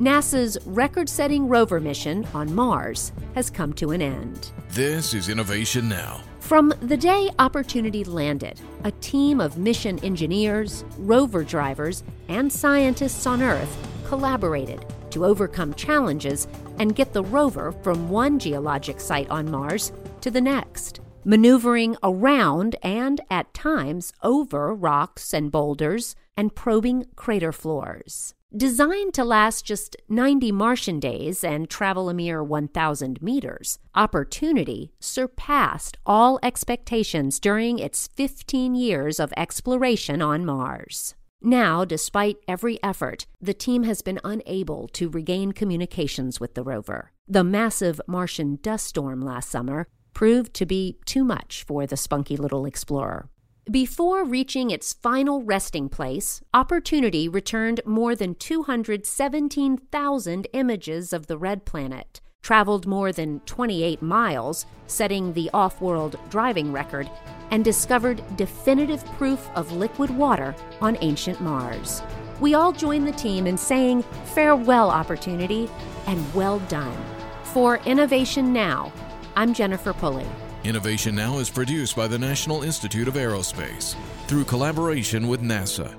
NASA's record setting rover mission on Mars has come to an end. This is Innovation Now. From the day Opportunity landed, a team of mission engineers, rover drivers, and scientists on Earth collaborated to overcome challenges and get the rover from one geologic site on Mars to the next, maneuvering around and at times over rocks and boulders and probing crater floors. Designed to last just 90 Martian days and travel a mere 1,000 meters, Opportunity surpassed all expectations during its 15 years of exploration on Mars. Now, despite every effort, the team has been unable to regain communications with the rover. The massive Martian dust storm last summer proved to be too much for the spunky little explorer. Before reaching its final resting place, Opportunity returned more than 217,000 images of the red planet, traveled more than 28 miles, setting the off world driving record, and discovered definitive proof of liquid water on ancient Mars. We all join the team in saying farewell, Opportunity, and well done. For Innovation Now, I'm Jennifer Pulley. Innovation Now is produced by the National Institute of Aerospace through collaboration with NASA.